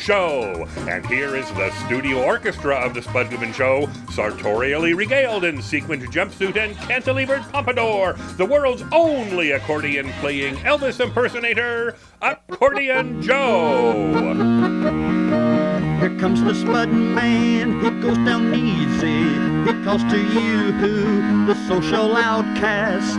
Show. And here is the studio orchestra of the Spud Goodman Show, sartorially regaled in sequined jumpsuit and cantilevered pompadour, the world's only accordion playing Elvis impersonator, Accordion Joe. Here comes the Spud Man, he goes down easy. He calls to you, who the social outcast.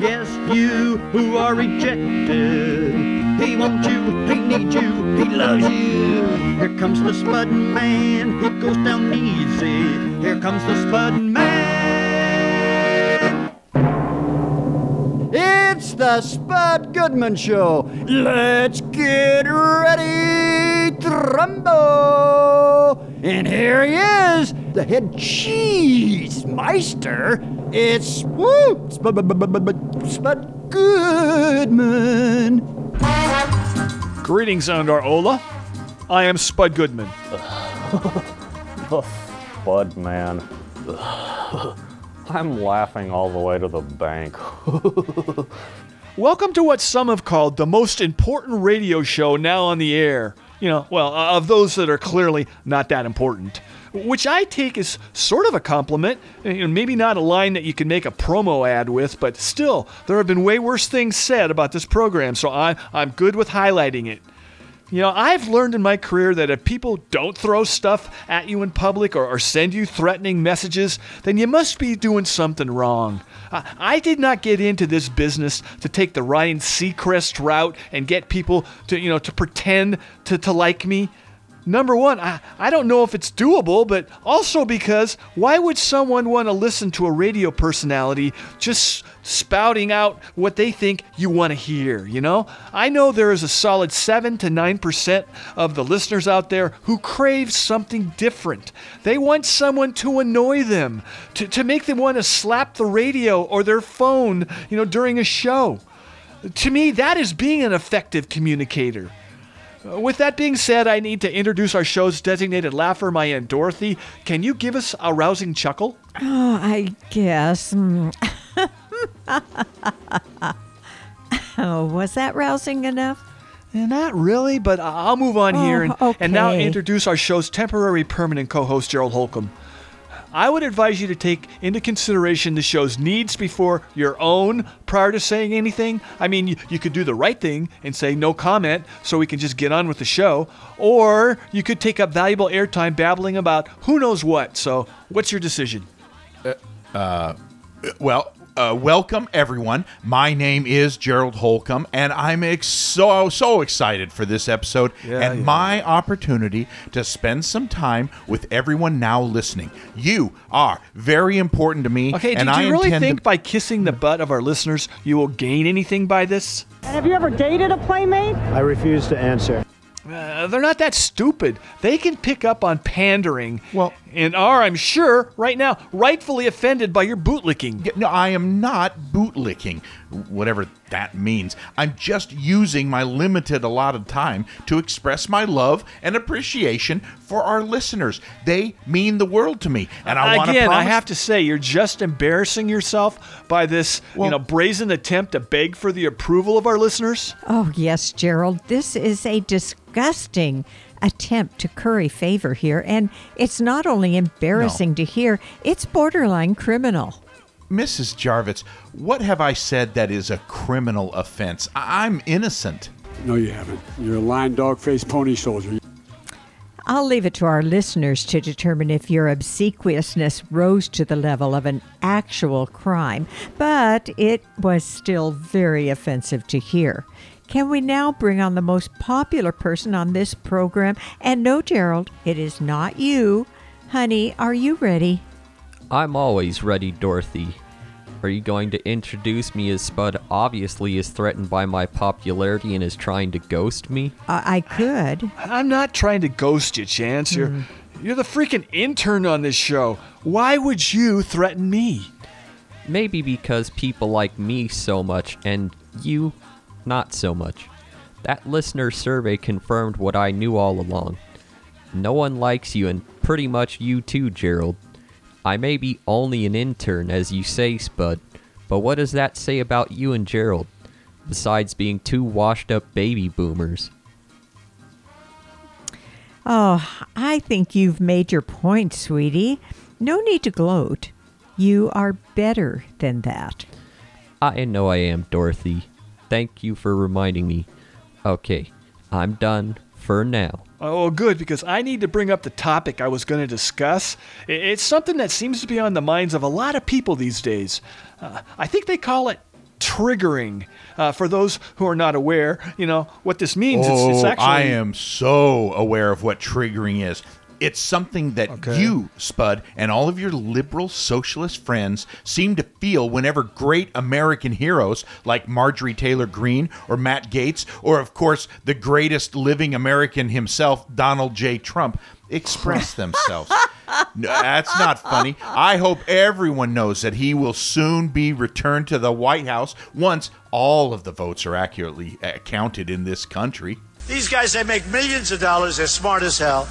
Yes, you who are rejected. He wants you, he needs you, he loves you. Here comes the Spud Man, he goes down easy. Here comes the Spud Man. It's the Spud Goodman Show. Let's get ready to rumble. And here he is, the head cheese meister. It's woo, Spud Goodman. Greetings, Andar Ola. I am Spud Goodman. Spud man. I'm laughing all the way to the bank. Welcome to what some have called the most important radio show now on the air. You know, well, uh, of those that are clearly not that important. Which I take as sort of a compliment. Maybe not a line that you can make a promo ad with, but still, there have been way worse things said about this program, so I, I'm good with highlighting it. You know, I've learned in my career that if people don't throw stuff at you in public or, or send you threatening messages, then you must be doing something wrong. I, I did not get into this business to take the Ryan Seacrest route and get people to, you know, to pretend to, to like me. Number one, I, I don't know if it's doable, but also because why would someone want to listen to a radio personality just spouting out what they think you want to hear, you know? I know there is a solid 7 to 9% of the listeners out there who crave something different. They want someone to annoy them, to, to make them want to slap the radio or their phone, you know, during a show. To me, that is being an effective communicator. Uh, With that being said, I need to introduce our show's designated laugher, my Aunt Dorothy. Can you give us a rousing chuckle? Oh, I guess. Mm. oh, was that rousing enough? Eh, Not really, but I'll move on here and, Oh, and now introduce our show's temporary permanent co host, Gerald Holcomb. I would advise you to take into consideration the show's needs before your own prior to saying anything. I mean, you, could do the right thing and say no comment so we can just get on with the show, or you could take up valuable airtime babbling about who knows what. So, what's your decision? Uh, uh, well, uh, welcome everyone. My name is Gerald Holcomb, and I'm ex- so so excited for this episode Yeah, and yeah. my opportunity to spend some time with everyone now listening. You are very important to me. Okay, do, and do I you really think to- by kissing the butt of our listeners you will gain anything by this? Have you ever dated a playmate? I refuse to answer. Uh, they're not that stupid. They can pick up on pandering. Well- and are, I'm sure, right now, rightfully offended by your bootlicking. Yeah, No, I am not bootlicking, whatever that means. I'm just using my limited allotted time to express my love and appreciation for our listeners. They mean the world to me, and I want to Again, I have to say, you're just embarrassing yourself by this, you Well- know, brazen attempt to beg for the approval of our listeners. Oh, yes, Gerald. This is a disgusting attempt to curry favor here. And it's not only embarrassing to hear, it's borderline criminal. Mrs. Jarvitz, what have I said that is a criminal offense? I- I'm innocent. No, you haven't. You're a lying dog faced pony soldier. I'll leave it to our listeners to determine if your obsequiousness rose to the level of an actual crime, but it was still very offensive to hear. Can we now bring on the most popular person on this program? And no, Gerald, it is not you. Honey, are you ready? I'm always ready, Dorothy. Are you going to introduce me as Spud obviously is threatened by my popularity and is trying to ghost me? I, I could. I'm not trying to ghost you, Chance. You're, hmm. you're the freaking intern on this show. Why would you threaten me? Maybe because people like me so much and you not so much. That listener survey confirmed what I knew all along. No one likes you, and pretty much you too, Gerald. I may be only an intern, as you say, Spud, but what does that say about you and Gerald, besides being two washed up baby boomers? Oh, I think you've made your point, sweetie. No need to gloat. You are better than that. I know I am, Dorothy. Thank you for reminding me. Okay, I'm done for now. Oh, good, because I need to bring up the topic I was going to discuss. It's something that seems to be on the minds of a lot of people these days. Uh, I think they call it triggering. Uh, for those who are not aware, you know, what this means Oh, it's, it's actually. I am so aware of what triggering is. It's something that Okay. you, Spud, and all of your liberal socialist friends seem to feel whenever great American heroes like Marjorie Taylor Greene or Matt Gaetz, or of course the greatest living American himself, Donald J. Trump, express themselves. No, that's not funny. I hope everyone knows that he will soon be returned to the White House once all of the votes are accurately uh, counted in this country. These guys, they make millions of dollars. They're smart as hell.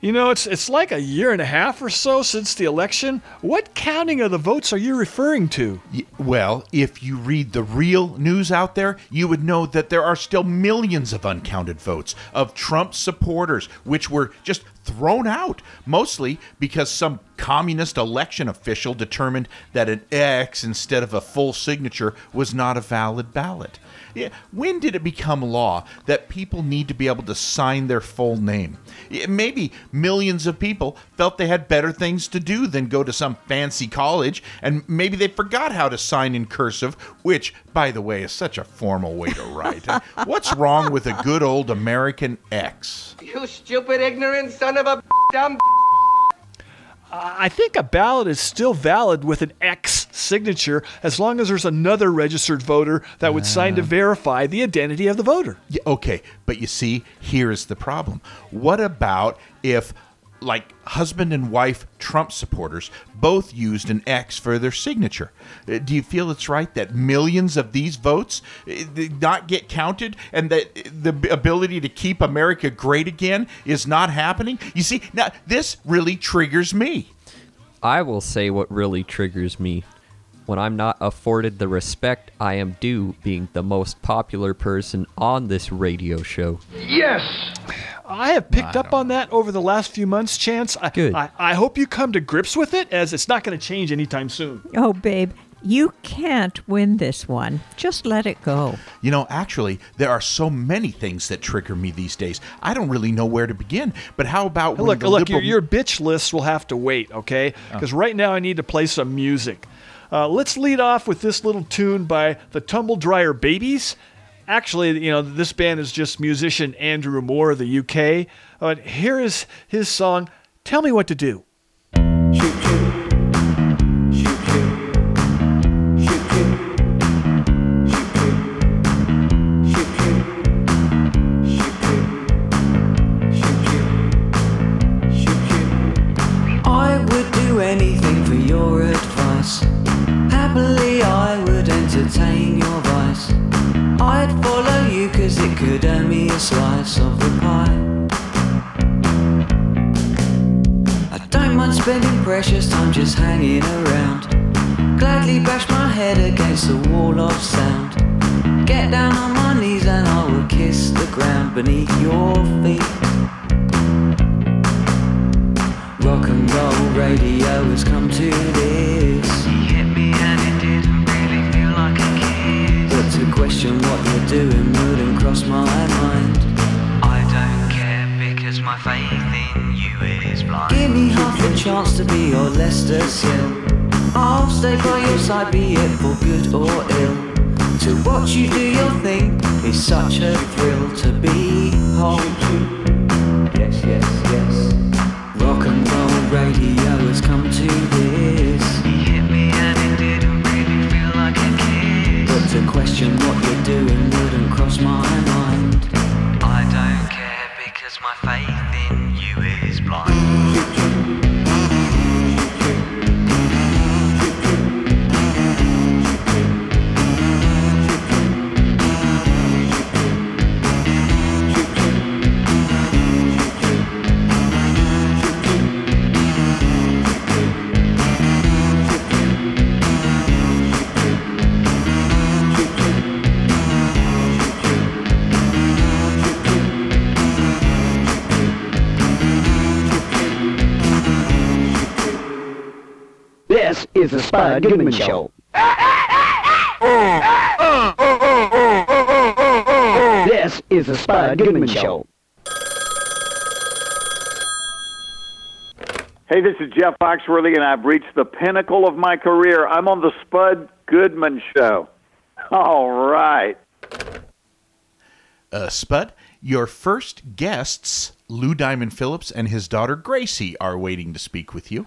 You know, it's it's like a year and a half or so since the election. What counting of the votes are you referring to? Well, if you read the real news out there, you would know that there are still millions of uncounted votes of Trump supporters, which were just thrown out, mostly because some communist election official determined that an X instead of a full signature was not a valid ballot. Yeah, when did it become law that people need to be able to sign their full name? Maybe millions of people felt they had better things to do than go to some fancy college, and maybe they forgot how to sign in cursive, which, by the way, is such a formal way to write. What's wrong with a good old American X? You stupid, ignorant son of a dumb. I think a ballot is still valid with an X signature as long as there's another registered voter that would sign to verify the identity of the voter. Yeah, okay, but you see, here's the problem. What about if, like, husband and wife Trump supporters both used an X for their signature? Uh, Do you feel it's right that millions of these votes uh, did not get counted and that the ability to keep America great again is not happening? You see, now this really triggers me. I will say what really triggers me. When I'm not afforded the respect I am due being the most popular person on this radio show. Yes! I have picked up on that over the last few months, Chance. I, Good. I, I hope you come to grips with it, as it's not going to change anytime soon. Oh, babe, you can't win this one. Just let it go. You know, actually, there are so many things that trigger me these days. I don't really know where to begin. But how about when look, the look, liberal- your bitch list will have to wait, okay? Oh. Because right now I need to play some music. Uh, let's lead off with this little tune by the Tumble Dryer Babies. Actually, you know, this band is just musician Andrew Moore of the UK. But here is his song, Tell Me What to Do. Could earn me a slice of the pie. I don't mind spending precious time just hanging around. Gladly bash my head against the wall of sound. Get down on my knees and I will kiss the ground beneath your feet. Rock and roll radio has come to be your I'll stay by your side, be it for good or ill. To watch you do your thing is such a thrill to behold. Yes, yes, yes. Rock and roll radio has come to this. You hit me and it didn't really feel like a kiss. But to question what you're doing wouldn't cross my Spud Goodman Show. This is the Spud Goodman Show. Hey, this is Jeff Foxworthy, and I've reached the pinnacle of my career. I'm on the Spud Goodman Show. All right. Uh, Spud, your first guests, Lou Diamond Phillips and his daughter Gracie, are waiting to speak with you.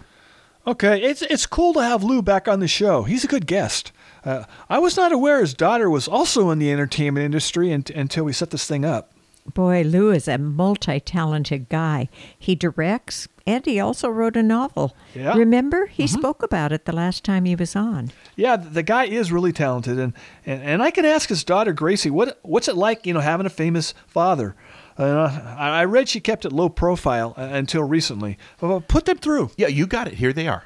Okay, it's it's cool to have Lou back on the show. He's a good guest. Uh, I was not aware his daughter was also in the entertainment industry un- until we set this thing up. Boy, Lou is a multi talented guy. He directs and he also wrote a novel. Yeah. Remember? He spoke about it the last time he was on. Yeah, the guy is really talented, and, and, and I can ask his daughter Gracie what what's it like, you know, having a famous father. Uh, I I read she kept it low profile uh, until recently. Well, put them through. Yeah, you got it. Here they are.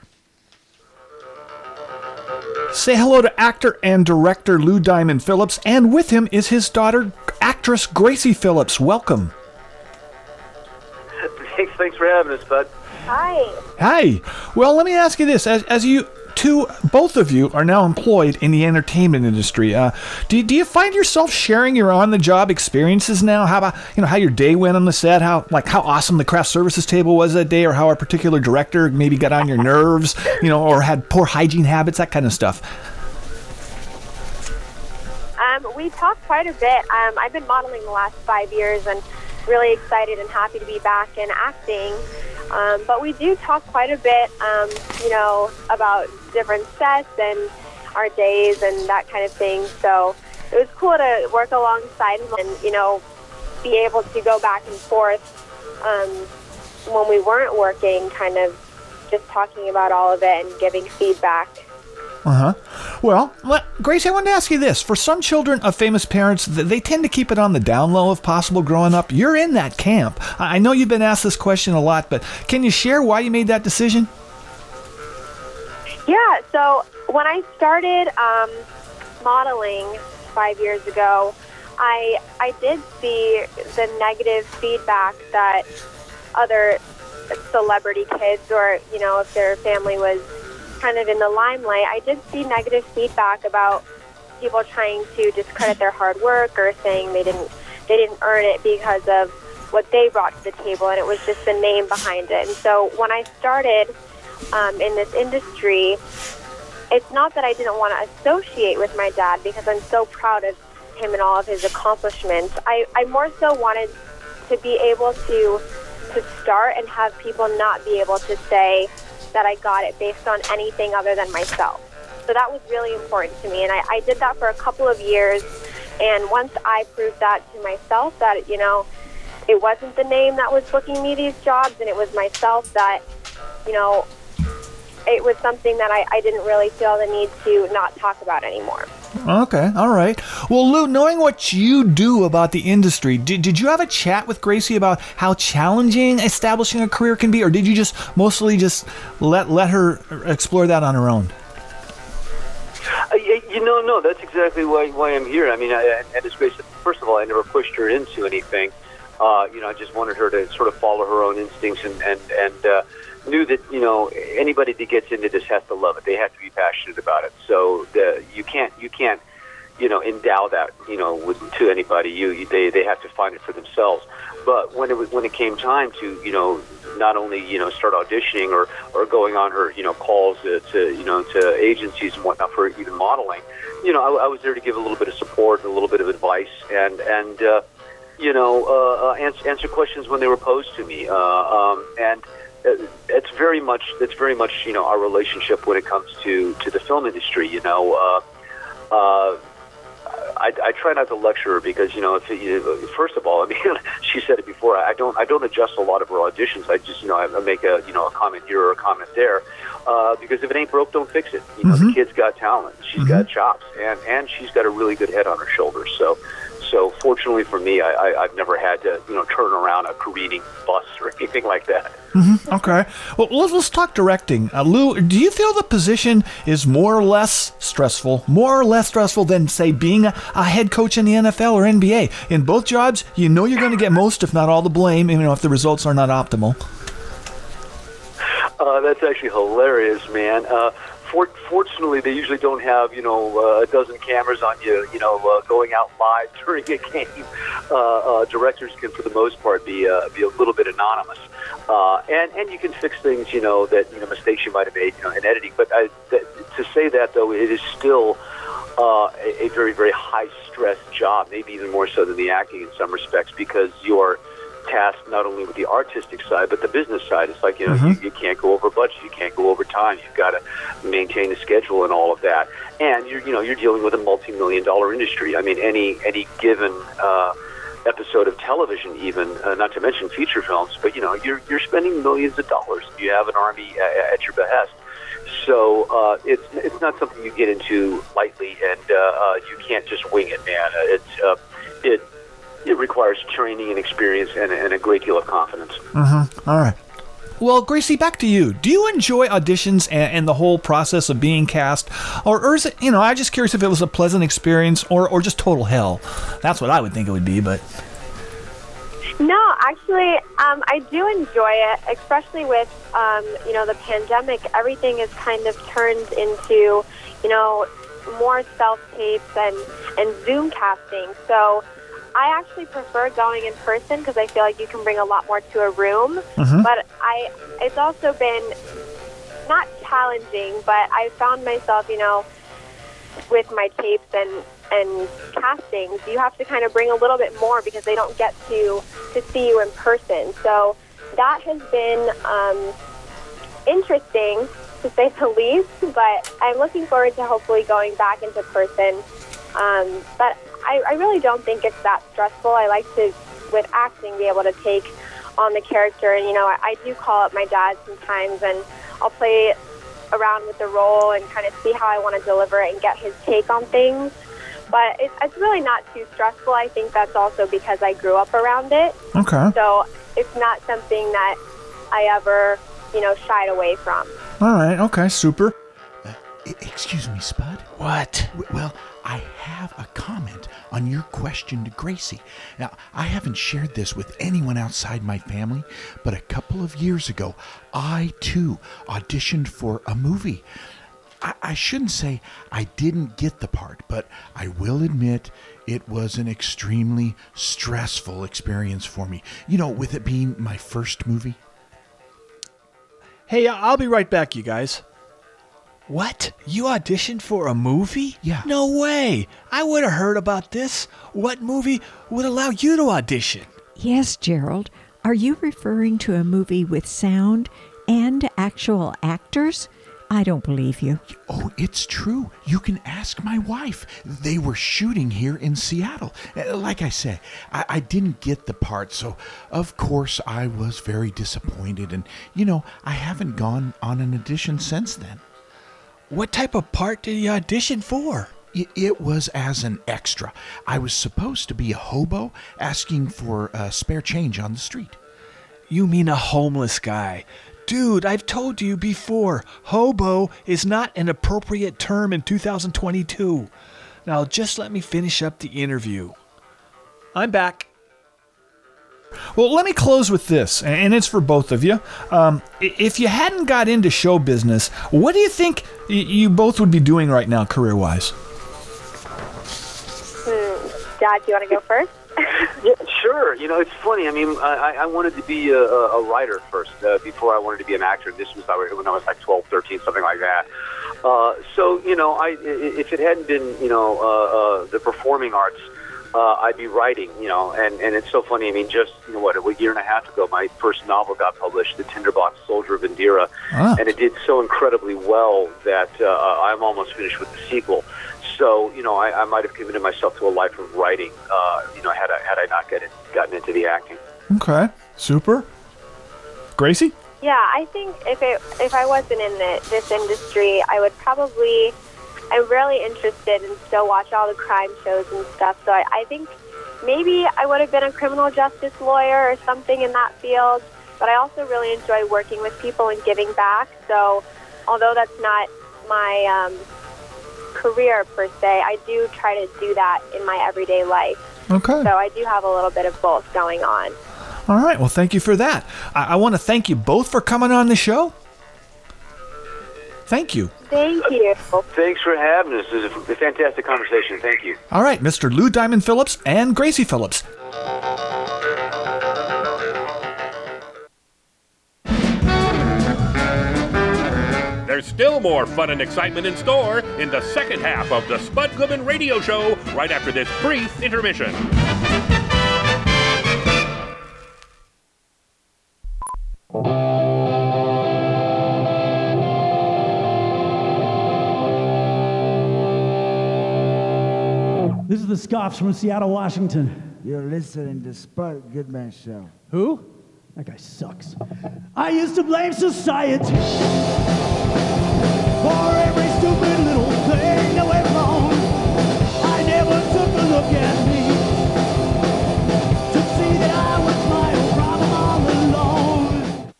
Say hello to actor and director Lou Diamond Phillips, and with him is his daughter, actress Gracie Phillips. Welcome. Thanks, thanks for having us, bud. Hi. Hi. Well, let me ask you this: as, as you two, both of you are now employed in the entertainment industry. Uh, do do you find yourself sharing your on-the-job experiences now? How about you know how your day went on the set? How like how awesome the craft services table was that day, or how a particular director maybe got on your nerves, you know, or had poor hygiene habits, that kind of stuff. Um, we talked quite a bit. Um, I've been modeling the last five years and really excited and happy to be back in acting. Um, but we do talk quite a bit, um, you know, about different sets and our days and that kind of thing. So it was cool to work alongside him and, you know, be able to go back and forth um, when we weren't working, kind of just talking about all of it and giving feedback. Uh huh. Well, le- Gracie, I wanted to ask you this: for some children of famous parents, they tend to keep it on the down low if possible growing up. You're in that camp. I I know you've been asked this question a lot, but can you share why you made that decision? Yeah, so when I started um, modeling five years ago, I I did see the negative feedback that other celebrity kids, or you know, if their family was kind of in the limelight, I did see negative feedback about people trying to discredit their hard work or saying they didn't they didn't earn it because of what they brought to the table, and it was just the name behind it. And so when I started um, in this industry, it's not that I didn't want to associate with my dad because I'm so proud of him and all of his accomplishments. I, I more so wanted to be able to to start and have people not be able to say that I got it based on anything other than myself. So that was really important to me, and I, I did that for a couple of years. And once I proved that to myself, that you know, it wasn't the name that was booking me these jobs, and it was myself that, you know, it was something that I, I didn't really feel the need to not talk about anymore. Okay, all right. Well, Lou, knowing what you do about the industry, did, did you have a chat with Gracie about how challenging establishing a career can be, or did you just mostly just let let her explore that on her own? Uh, y- you know, no, that's exactly why why I'm here. I mean, I, and it's great. First of all, I never pushed her into anything. Uh, you know, I just wanted her to sort of follow her own instincts and and and uh, knew that you know anybody that gets into this has to love it. They have to be passionate about it. So the, you can't you can't you know endow that you know with, to anybody. You, you they they have to find it for themselves. But when it when it came time to you know not only you know start auditioning or or going on her you know calls to, to you know to agencies and whatnot for even modeling, you know I, I was there to give a little bit of support, a little bit of advice, and and uh, you know uh, uh, answer, answer questions when they were posed to me, uh, um, and it's very much it's very much you know our relationship when it comes to to the film industry. You know. Uh, uh, I, I try not to lecture her because you know, if you, first of all, I mean, she said it before. I don't, I don't adjust a lot of her auditions. I just, you know, I, make a, you know, a comment here or a comment there, uh, because if it ain't broke, don't fix it. You know, the kid's got talent, she's got chops, and and she's got a really good head on her shoulders. So, so fortunately for me, I, I, I've never had to, you know, turn around a careening bus or anything like that. Mm-hmm. Okay. Well, let's, let's talk directing. Uh, Lou, do you feel the position is more or less stressful, more or less stressful than, say, being a, a head coach in the NFL or NBA? In both jobs, you know you're going to get most, if not all, the blame, you know, if the results are not optimal. Uh, that's actually hilarious, man. Uh, for, fortunately, they usually don't have you know uh, a dozen cameras on you, you know, uh, going out live during a game. Uh, uh, directors can, for the most part, be uh, be a little bit anonymous, uh, and and you can fix things, you know, that you know mistakes you might have made, you know, in editing. But I, that, to say that though, it is still uh, a, a very very high stress job, maybe even more so than the acting in some respects, because you're tasked not only with the artistic side but the business side. It's like you know Mhm. you, you can't go over budget, you can't go over time, you've got to maintain the schedule and all of that. And you're you know you're dealing with a multi-million dollar industry. I mean any any given. Uh, episode of television even uh, not to mention feature films but you know you're you're spending millions of dollars you have an army uh, at your behest so uh, it's it's not something you get into lightly, and uh, uh, you can't just wing it, man. It's uh, it it requires training and experience and, and a great deal of confidence. Mm-hmm. All right. Well, Gracie, back to you. Do you enjoy auditions and, and the whole process of being cast, or, or is it? You know, I'm just curious if it was a pleasant experience or or just total hell. That's what I would think it would be, but. No, actually, um, I do enjoy it, especially with um, you know the pandemic. Everything is kind of turned into you know more self tapes and and Zoom casting. So I actually prefer going in person because I feel like you can bring a lot more to a room. Mhm. But I, it's also been not challenging, but I found myself, you know, with my tapes and and castings, you have to kind of bring a little bit more because they don't get to to see you in person. So that has been um, interesting to say the least. But I'm looking forward to hopefully going back into person. Um, but I, I really don't think it's that stressful. I like to, with acting, be able to take on the character. And you know, I, I do call up my dad sometimes, and I'll play around with the role and kind of see how I want to deliver it and get his take on things. But it, it's really not too stressful. I think that's also because I grew up around it. Okay. So it's not something that I ever, you know, shied away from. All right. Okay. Super. Uh, excuse me, Spud. What? Well, I have a comment on your question to Gracie. Now, I haven't shared this with anyone outside my family, but a couple of years ago, I too auditioned for a movie. I, I shouldn't say I didn't get the part, but I will admit it was an extremely stressful experience for me. You know, with it being my first movie. Hey, I'll be right back, you guys. What? You auditioned for a movie? Yeah. No way. I would have heard about this. What movie would allow you to audition? Yes, Gerald. Are you referring to a movie with sound and actual actors? I don't believe you. Oh, it's true. You can ask my wife. They were shooting here in Seattle. Uh, Like I said, I, I didn't get the part, so of course I was very disappointed. And, you know, I haven't gone on an audition since then. What type of part did you audition for? It, it was as an extra. I was supposed to be a hobo asking for uh, spare change on the street. You mean a homeless guy. Dude, I've told you before, hobo is not an appropriate term in 2022. Now, just let me finish up the interview. I'm back. Well, let me close with this, and it's for both of you. Um, if you hadn't got into show business, what do you think you both would be doing right now, career wise? Hmm. Dad, do you want to go first? Yeah, sure. You know, it's funny. I mean, I, I wanted to be a, a a writer first uh, before I wanted to be an actor. This was when I was like 12, 13, something like that. Uh, so, you know, I, i- if it hadn't been, you know, uh, uh, the performing arts, uh, I'd be writing, you know, and, and it's so funny. I mean, just, you know, what, a year and a half ago, my first novel got published, The Tinderbox Soldier of Indira, Ah. and it did so incredibly well that uh, I'm almost finished with the sequel. So, you know, I, I might have committed myself to a life of writing, uh, you know, had I, had I not get it, gotten into the acting. Okay, super. Gracie? Yeah, I think if it if I wasn't in the, this industry, I would probably. I'm really interested and still watch all the crime shows and stuff. So I, I think maybe I would have been a criminal justice lawyer or something in that field. But I also really enjoy working with people and giving back. So although that's not my um, career per se, I do try to do that in my everyday life. Okay. So I do have a little bit of both going on. All right, well, thank you for that. I, I want to thank you both for coming on the show. Thank you. Thank you. Thanks for having us. This is a fantastic conversation. Thank you. All right, Mr. Lou Diamond Phillips and Gracie Phillips. There's still more fun and excitement in store in the second half of the Spud Goodman Radio Show right after this brief intermission. This is the Scoffs from Seattle, Washington. You're listening to Spud Goodman Show. Who? That guy sucks. I used to blame society for every stupid little thing that went wrong. I never took a look at me to see that I was my own problem all alone.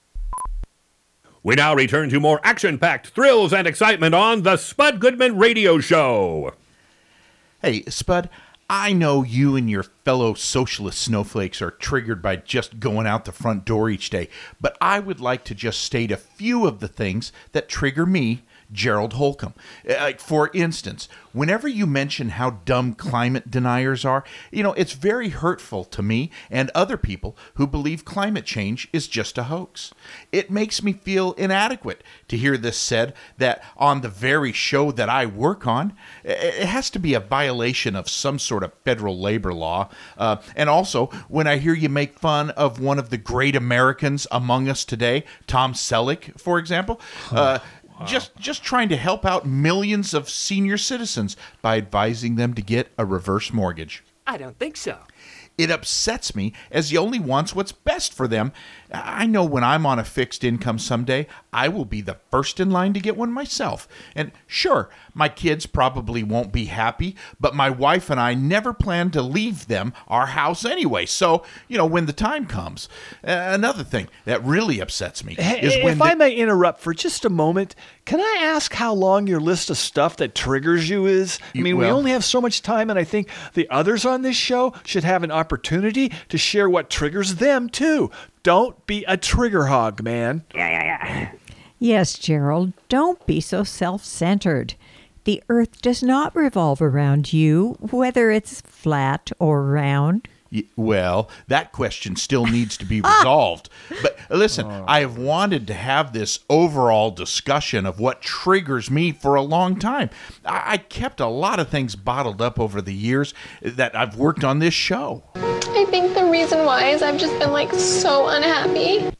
We now return to more action packed thrills and excitement on the Spud Goodman Radio Show. Hey, Spud, I know you and your fellow socialist snowflakes are triggered by just going out the front door each day, but I would like to just state a few of the things that trigger me, Gerald Holcomb. Uh, for instance, whenever you mention how dumb climate deniers are, you know, it's very hurtful to me and other people who believe climate change is just a hoax. It makes me feel inadequate to hear this said that on the very show that I work on, it has to be a violation of some sort of federal labor law. Uh, and also, when I hear you make fun of one of the great Americans among us today, Tom Selleck, for example, uh, just just trying to help out millions of senior citizens by advising them to get a reverse mortgage. I don't think so. It upsets me as he only wants what's best for them. I know when I'm on a fixed income someday, I will be the first in line to get one myself. And sure, my kids probably won't be happy, but my wife and I never plan to leave them our house anyway. So, you know, when the time comes. Uh, another thing that really upsets me Hey, is when if the- I may interrupt for just a moment, can I ask how long your list of stuff that triggers you is? I You- mean, we only have so much time, and I think the others on this show should have an opportunity to share what triggers them, too. Don't be a trigger hog, man. Yeah, yeah, yeah. Yes, Gerald, don't be so self centered. The earth does not revolve around you, whether it's flat or round. Y- Well, that question still needs to be ah! resolved. But listen, oh. I have wanted to have this overall discussion of what triggers me for a long time. I, I kept a lot of things bottled up over the years that I've worked on this show. I think the reason why is I've just been like so unhappy.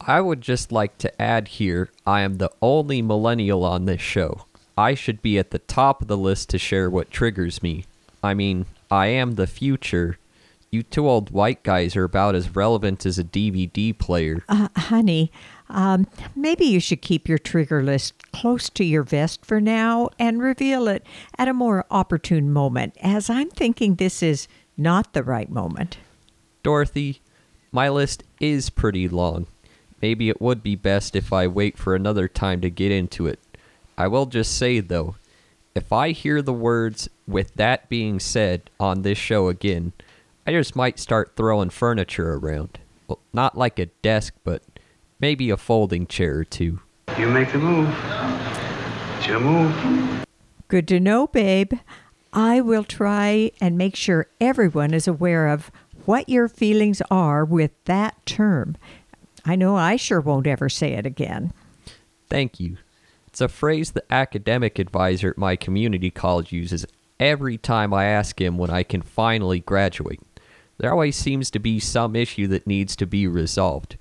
I would just like to add here I am the only millennial on this show. I should be at the top of the list to share what triggers me. I mean, I am the future. You two old white guys are about as relevant as a DVD player. Uh, honey, um, maybe you should keep your trigger list close to your vest for now and reveal it at a more opportune moment, as I'm thinking this is not the right moment. Dorothy, my list is pretty long. Maybe it would be best if I wait for another time to get into it. I will just say, though, if I hear the words, with that being said, on this show again, I just might start throwing furniture around. Well, not like a desk, but maybe a folding chair or two. You make the move. It's your move. Good to know, babe. I will try and make sure everyone is aware of what your feelings are with that term. I know I sure won't ever say it again. Thank you. It's a phrase the academic advisor at my community college uses every time I ask him when I can finally graduate. There always seems to be some issue that needs to be resolved.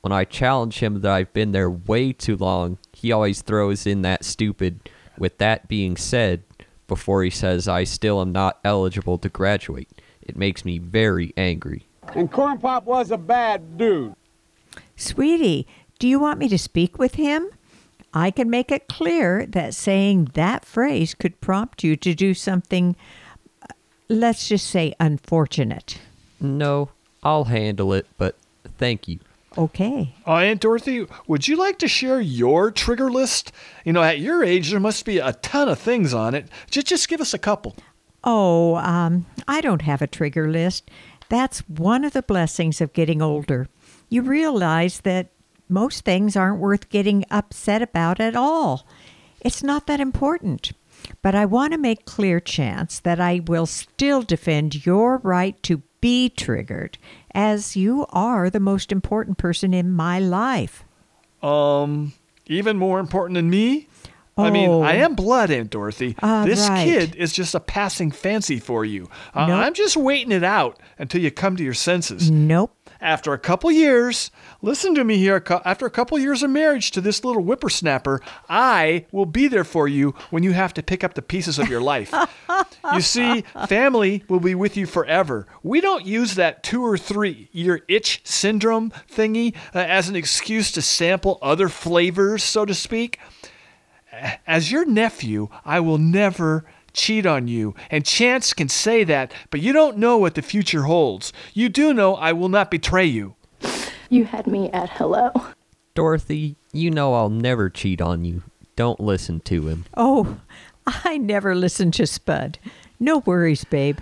When I challenge him that I've been there way too long, he always throws in that stupid, with that being said, before he says I still am not eligible to graduate. It makes me very angry. And Corn Pop was a bad dude. Sweetie, do you want me to speak with him? I can make it clear that saying that phrase could prompt you to do something, let's just say, unfortunate. No, I'll handle it, but thank you. Okay. Uh, Aunt Dorothy, would you like to share your trigger list? You know, at your age, there must be a ton of things on it. Just, just give us a couple. Oh, um, I don't have a trigger list. That's one of the blessings of getting older. You realize that most things aren't worth getting upset about at all. It's not that important. But I want to make clear, Chance, that I will still defend your right to be triggered, as you are the most important person in my life. Um, even more important than me? I mean, Oh. I am blood, Aunt Dorothy. Ah, this right. kid is just a passing fancy for you. Uh, Nope. I'm just waiting it out until you come to your senses. Nope. After a couple years, listen to me here. After a couple years of marriage to this little whippersnapper, I will be there for you when you have to pick up the pieces of your life. you see, family will be with you forever. We don't use that two or three year itch syndrome thingy uh, as an excuse to sample other flavors, so to speak. As your nephew, I will never cheat on you. And Chance can say that, but you don't know what the future holds. You do know I will not betray you. You had me at hello. Dorothy, you know I'll never cheat on you. Don't listen to him. Oh, I never listen to Spud. No worries, babe.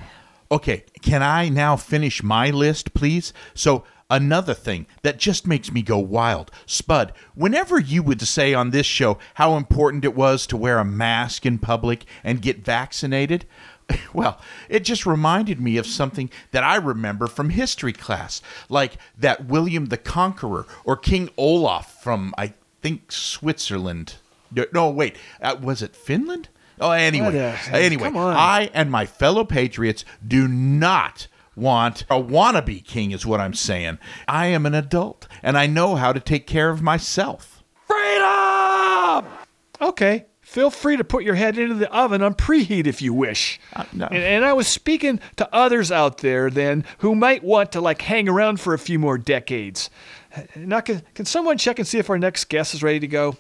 Okay, can I now finish my list, please? So, another thing that just makes me go wild. Spud, whenever you would say on this show how important it was to wear a mask in public and get vaccinated, well, it just reminded me of something that I remember from history class, like that William the Conqueror or King Olaf from, I think, Switzerland. No, wait, uh, was it Finland? Oh, anyway, anyway. I and my fellow patriots do not want a wannabe king, is what I'm saying. I am an adult and I know how to take care of myself. Freedom! Okay, feel free to put your head into the oven on preheat if you wish. Uh, no. and, and I was speaking to others out there then who might want to like hang around for a few more decades. Now, can, can someone check and see if our next guest is ready to go?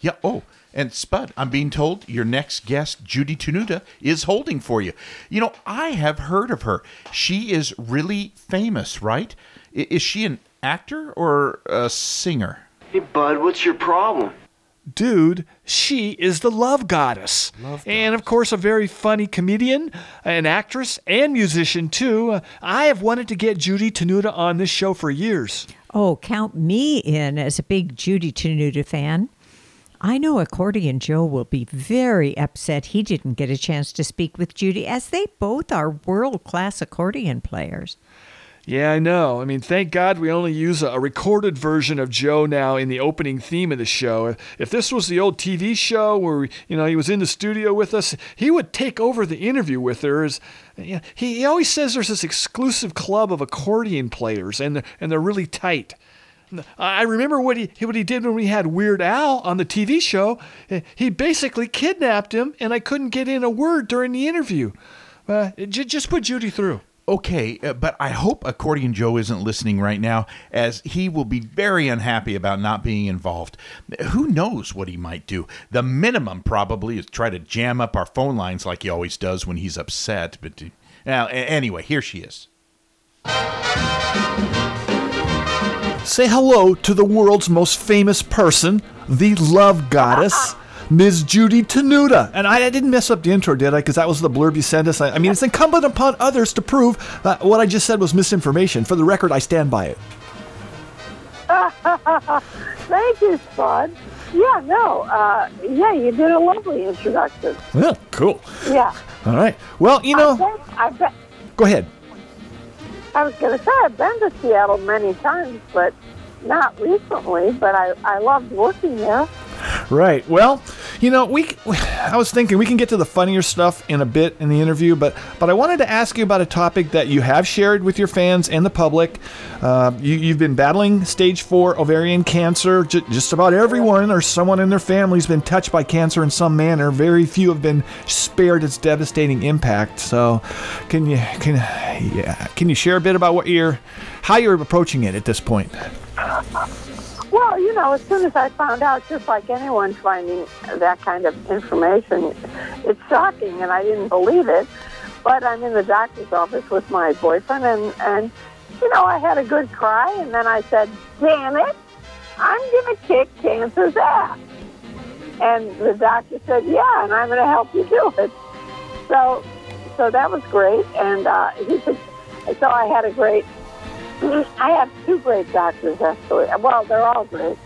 Yeah. Oh, and Spud, I'm being told your next guest, Judy Tenuta, is holding for you. You know, I have heard of her. She is really famous, right? Is she an actor or a singer? Hey, bud, what's your problem? Dude, she is the love goddess. and of course, a very funny comedian, an actress, and musician, too. Uh, I have wanted to get Judy Tenuta on this show for years. Oh, count me in as a big Judy Tenuta fan. I know Accordion Joe will be very upset he didn't get a chance to speak with Judy, as they both are world class accordion players. Yeah, I know. I mean, thank God we only use a, recorded version of Joe now in the opening theme of the show. If, if this was the old TV show where you know he was in the studio with us, he would take over the interview with her. As, you know, he, he always says there's this exclusive club of accordion players, and they're, and they're really tight. I remember what he what he did when we had Weird Al on the TV show. He basically kidnapped him, and I couldn't get in a word during the interview. Uh, j- just put Judy through. Okay, uh, but I hope Accordion Joe isn't listening right now, as he will be very unhappy about not being involved. Who knows what he might do? The minimum probably is try to jam up our phone lines like he always does when he's upset. But uh, anyway, here she is. Say hello to the world's most famous person, the love goddess, Ms. Judy Tenuta. And I, I didn't mess up the intro, did I? Because that was the blurb you sent us. I, I mean, it's incumbent upon others to prove that what I just said was misinformation. For the record, I stand by it. Thank you, Spud. Yeah, no, uh, yeah, you did a lovely introduction. Well, cool. Yeah. All right. Well, you know, I've been, I've been, go ahead. I was going to say I've been to Seattle many times, but not recently. But I, I loved working there. Right. Well, you know, we. I was thinking we can get to the funnier stuff in a bit in the interview, but but I wanted to ask you about a topic that you have shared with your fans and the public. Uh, you, you've been battling stage four ovarian cancer. J- just about everyone or someone in their family's been touched by cancer in some manner. Very few have been spared its devastating impact. So, can you can yeah can you share a bit about what you're how you're approaching it at this point? You know, as soon as I found out, just like anyone finding that kind of information, it's shocking, and I didn't believe it. But I'm in the doctor's office with my boyfriend, and and you know, I had a good cry, and then I said, "Damn it, I'm gonna kick cancer's ass." And the doctor said, "Yeah, and I'm gonna help you do it." So, so that was great, and uh, he said, so I had a great I have two great doctors, actually. Well, they're all great.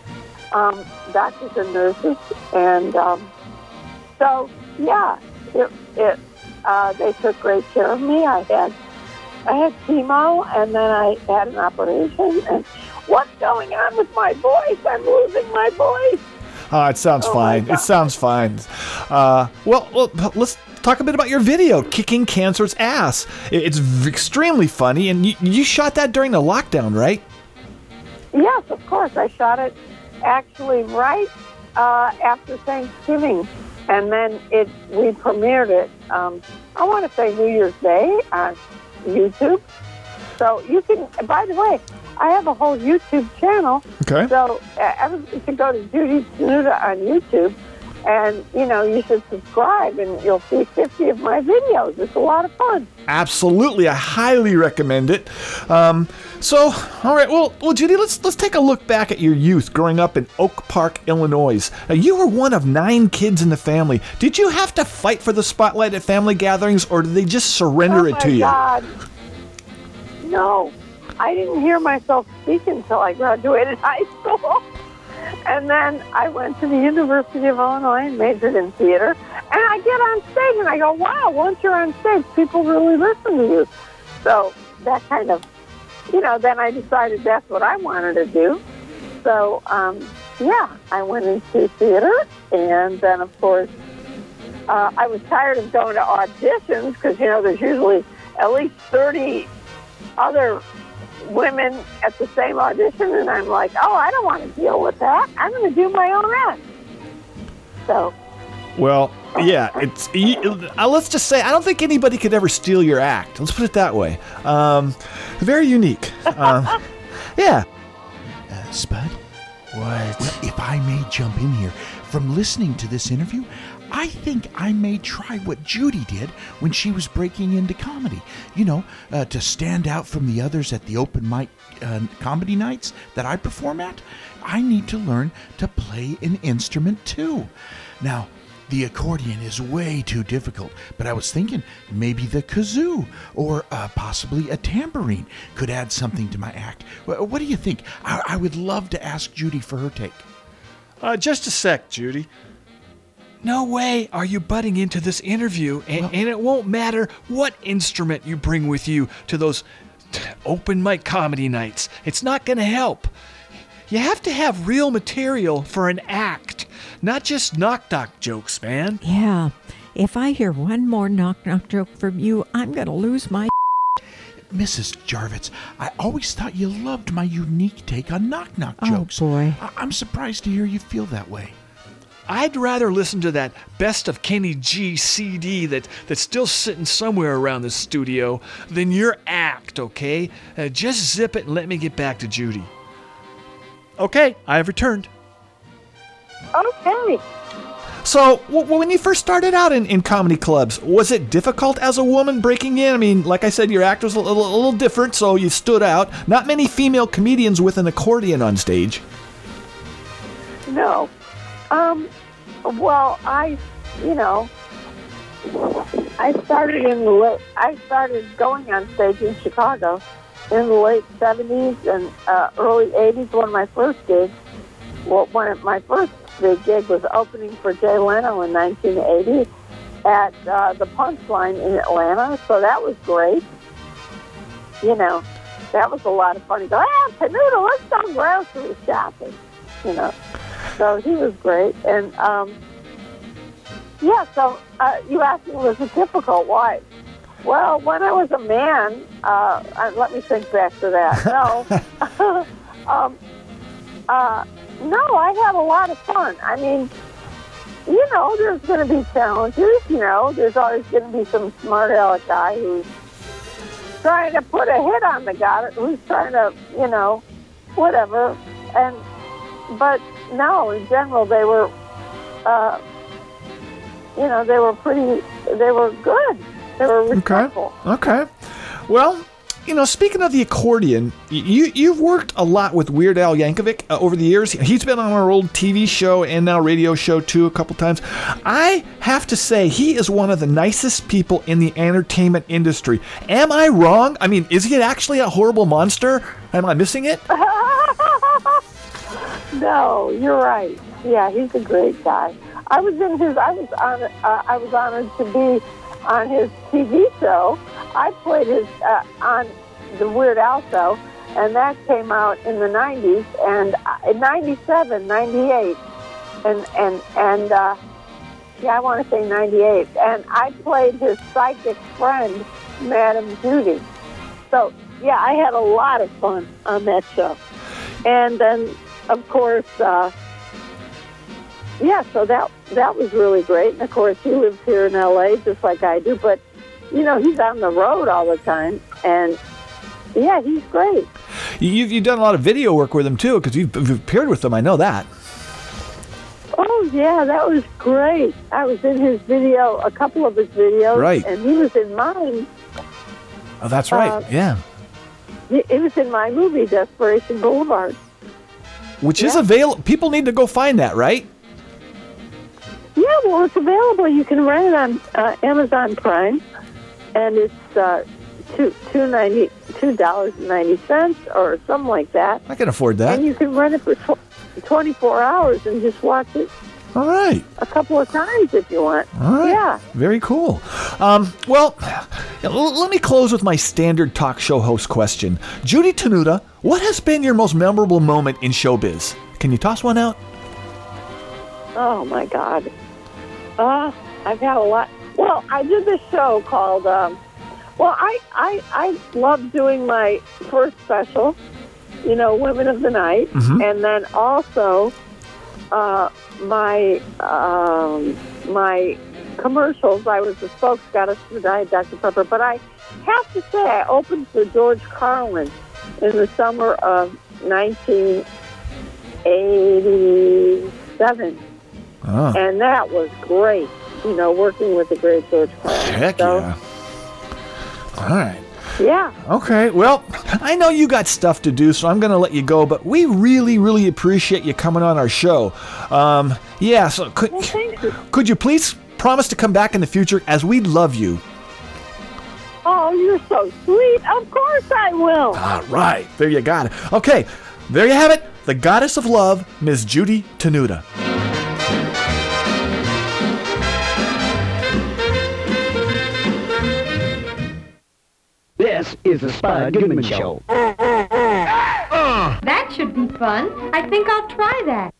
um, doctors and nurses, and um, so yeah, it, it uh, they took great care of me. I had I had chemo, and then I had an operation. And what's going on with my voice? I'm losing my voice. Uh, it sounds Oh, fine. It sounds fine. Uh, well, well, let's talk a bit about your video, "Kicking Cancer's Ass." It's v- extremely funny, and you, you shot that during the lockdown, right? Yes, of course. I shot it actually right uh, after Thanksgiving, and then it we premiered it. Um, I want to say New Year's Day on YouTube. So you can. By the way, I have a whole YouTube channel. Okay. So uh, everybody should go to Judy Tenuta on YouTube, and you know you should subscribe, and you'll see 50 of my videos. It's a lot of fun. Absolutely, I highly recommend it. Um, so, all right, well, well, Judy, let's let's take a look back at your youth growing up in Oak Park, Illinois. Now, you were one of nine kids in the family. Did you have to fight for the spotlight at family gatherings, or did they just surrender oh it to you? God. No, I didn't hear myself speak until I graduated high school. And then I went to the University of Illinois and majored in theater. And I get on stage and I go, wow, once you're on stage, people really listen to you. So that kind of, you know, then I decided that's what I wanted to do. So, um, yeah, I went into theater. And then, of course, uh, I was tired of going to auditions because, you know, there's usually at least 30 other women at the same audition, and I'm like, oh, I don't want to deal with that. I'm going to do my own act. So, Well, yeah, it's. Uh, let's just say I don't think anybody could ever steal your act. Let's put it that way. Um, very unique. Uh, yeah. Uh, Spud? What? Well, if I may jump in here, from listening to this interview, I think I may try what Judy did when she was breaking into comedy. You know, uh, to stand out from the others at the open mic uh, comedy nights that I perform at, I need to learn to play an instrument too. Now, the accordion is way too difficult, but I was thinking maybe the kazoo or uh, possibly a tambourine could add something to my act. What do you think? I, I would love to ask Judy for her take. Uh, just a sec, Judy. No way are you butting into this interview, and, and it won't matter what instrument you bring with you to those open mic comedy nights. It's not going to help. You have to have real material for an act, not just knock knock jokes, man. Yeah. If I hear one more knock knock joke from you, I'm going to lose my. Mrs. Jarvitz, I always thought you loved my unique take on knock knock oh, jokes. Oh, boy. I- I'm surprised to hear you feel that way. I'd rather listen to that best of Kenny G CD that, that's still sitting somewhere around the studio than your act, okay? Uh, just zip it and let me get back to Judy. Okay, I have returned. okay. So, w- when you first started out in, in comedy clubs, was it difficult as a woman breaking in? I mean, like I said, your act was a little, a little different, so you stood out. Not many female comedians with an accordion on stage. No. Um, well, I, you know, I started in the late, I started going on stage in Chicago in the late 70s and uh, early 80s. One of my first gigs, well, one of my first big gig was opening for Jay Leno in 1980 at uh, the Punchline in Atlanta. So that was great. You know, that was a lot of fun. He go, ah, Panuta, let's go grocery shopping. You know, so he was great. And um, yeah, so uh, you asked me, was it difficult? Why? Well, when I was a man, uh, let me think back to that. No, um, uh, no, I had a lot of fun. I mean, you know, there's going to be challenges. You know, there's always going to be some smart aleck guy who's trying to put a hit on the guy who's trying to, you know, whatever. And but no, in general, they were, uh, you know, they were pretty. They were good. They were respectful. Okay. Well, you know, speaking of the accordion, you you've worked a lot with Weird Al Yankovic uh, over the years. He's been on our old TV show and now radio show too a couple times. I have to say he is one of the nicest people in the entertainment industry. Am I wrong? I mean, is he actually a horrible monster? Am I missing it? No, you're right. Yeah, he's a great guy. I was in his. I was on. Uh, I was honored to be on his TV show. I played his uh, on the Weird Al show, and that came out in the '90s and uh, in '97, '98, and and and uh, yeah, I want to say '98. And I played his psychic friend, Madame Judy. So yeah, I had a lot of fun on that show. And then, of course, uh, yeah. So that that was really great. And of course, he lives here in L.A. just like I do. But you know, he's on the road all the time, and yeah, he's great. You've, you've done a lot of video work with him too, because you've, you've appeared with him. I know that. Oh yeah, that was great. I was in his video, a couple of his videos, Right. and he was in mine. Oh, that's right. Uh, yeah. He was in my movie, Desperation Boulevard. Which is available. People need to go find that, right? Yeah, well, it's available. You can rent it on uh, Amazon Prime, and it's uh, two two ninety two dollars and ninety cents or something like that. I can afford that. And you can rent it for tw- twenty four hours and just watch it All right. a couple of times if you want. All right. Yeah. Very cool. Um, well, let me close with my standard talk show host question. Judy Tenuta, what has been your most memorable moment in showbiz? Can you toss one out? Oh my God. Uh, I've had a lot. Well, I did this show called. Um, well, I I I love doing my first special. You know, Women of the Night, Mhm. and then also uh, my um, my commercials. I was the spokes goddess for Diet Dr Pepper, but I have to say I opened for George Carlin in the summer of 1987 Oh. and that was great. You know, working with the great George Carlin. Heck so, yeah. All right. Yeah. Okay, well, I know you got stuff to do, so I'm going to let you go, but we really, really appreciate you coming on our show. Um, yeah, so could, could you please promise to come back in the future as we love you? Oh, you're so sweet. Of course I will. All right, there you got it. Okay, there you have it. The goddess of love, Miss Judy Tenuta. This is the Spud Goodman Show. That should be fun. I think I'll try that.